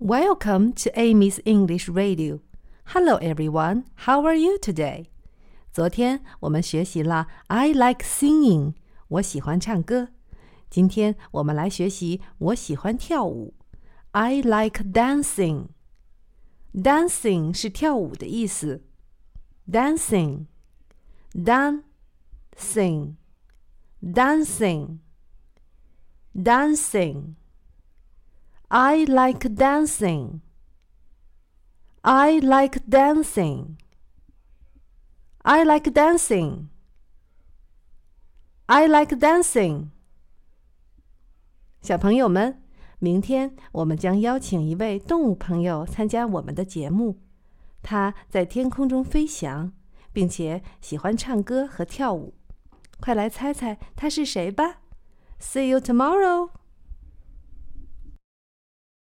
Welcome to Amy's English Radio. Hello, everyone. How are you today? 昨天我们学习了 I like singing，我喜欢唱歌。今天我们来学习我喜欢跳舞，I like dancing。Dancing 是跳舞的意思，dancing, dancing, dancing, dancing. I like dancing. I like dancing. I like dancing. I like dancing. 小朋友们，明天我们将邀请一位动物朋友参加我们的节目。他在天空中飞翔，并且喜欢唱歌和跳舞。快来猜猜他是谁吧！See you tomorrow.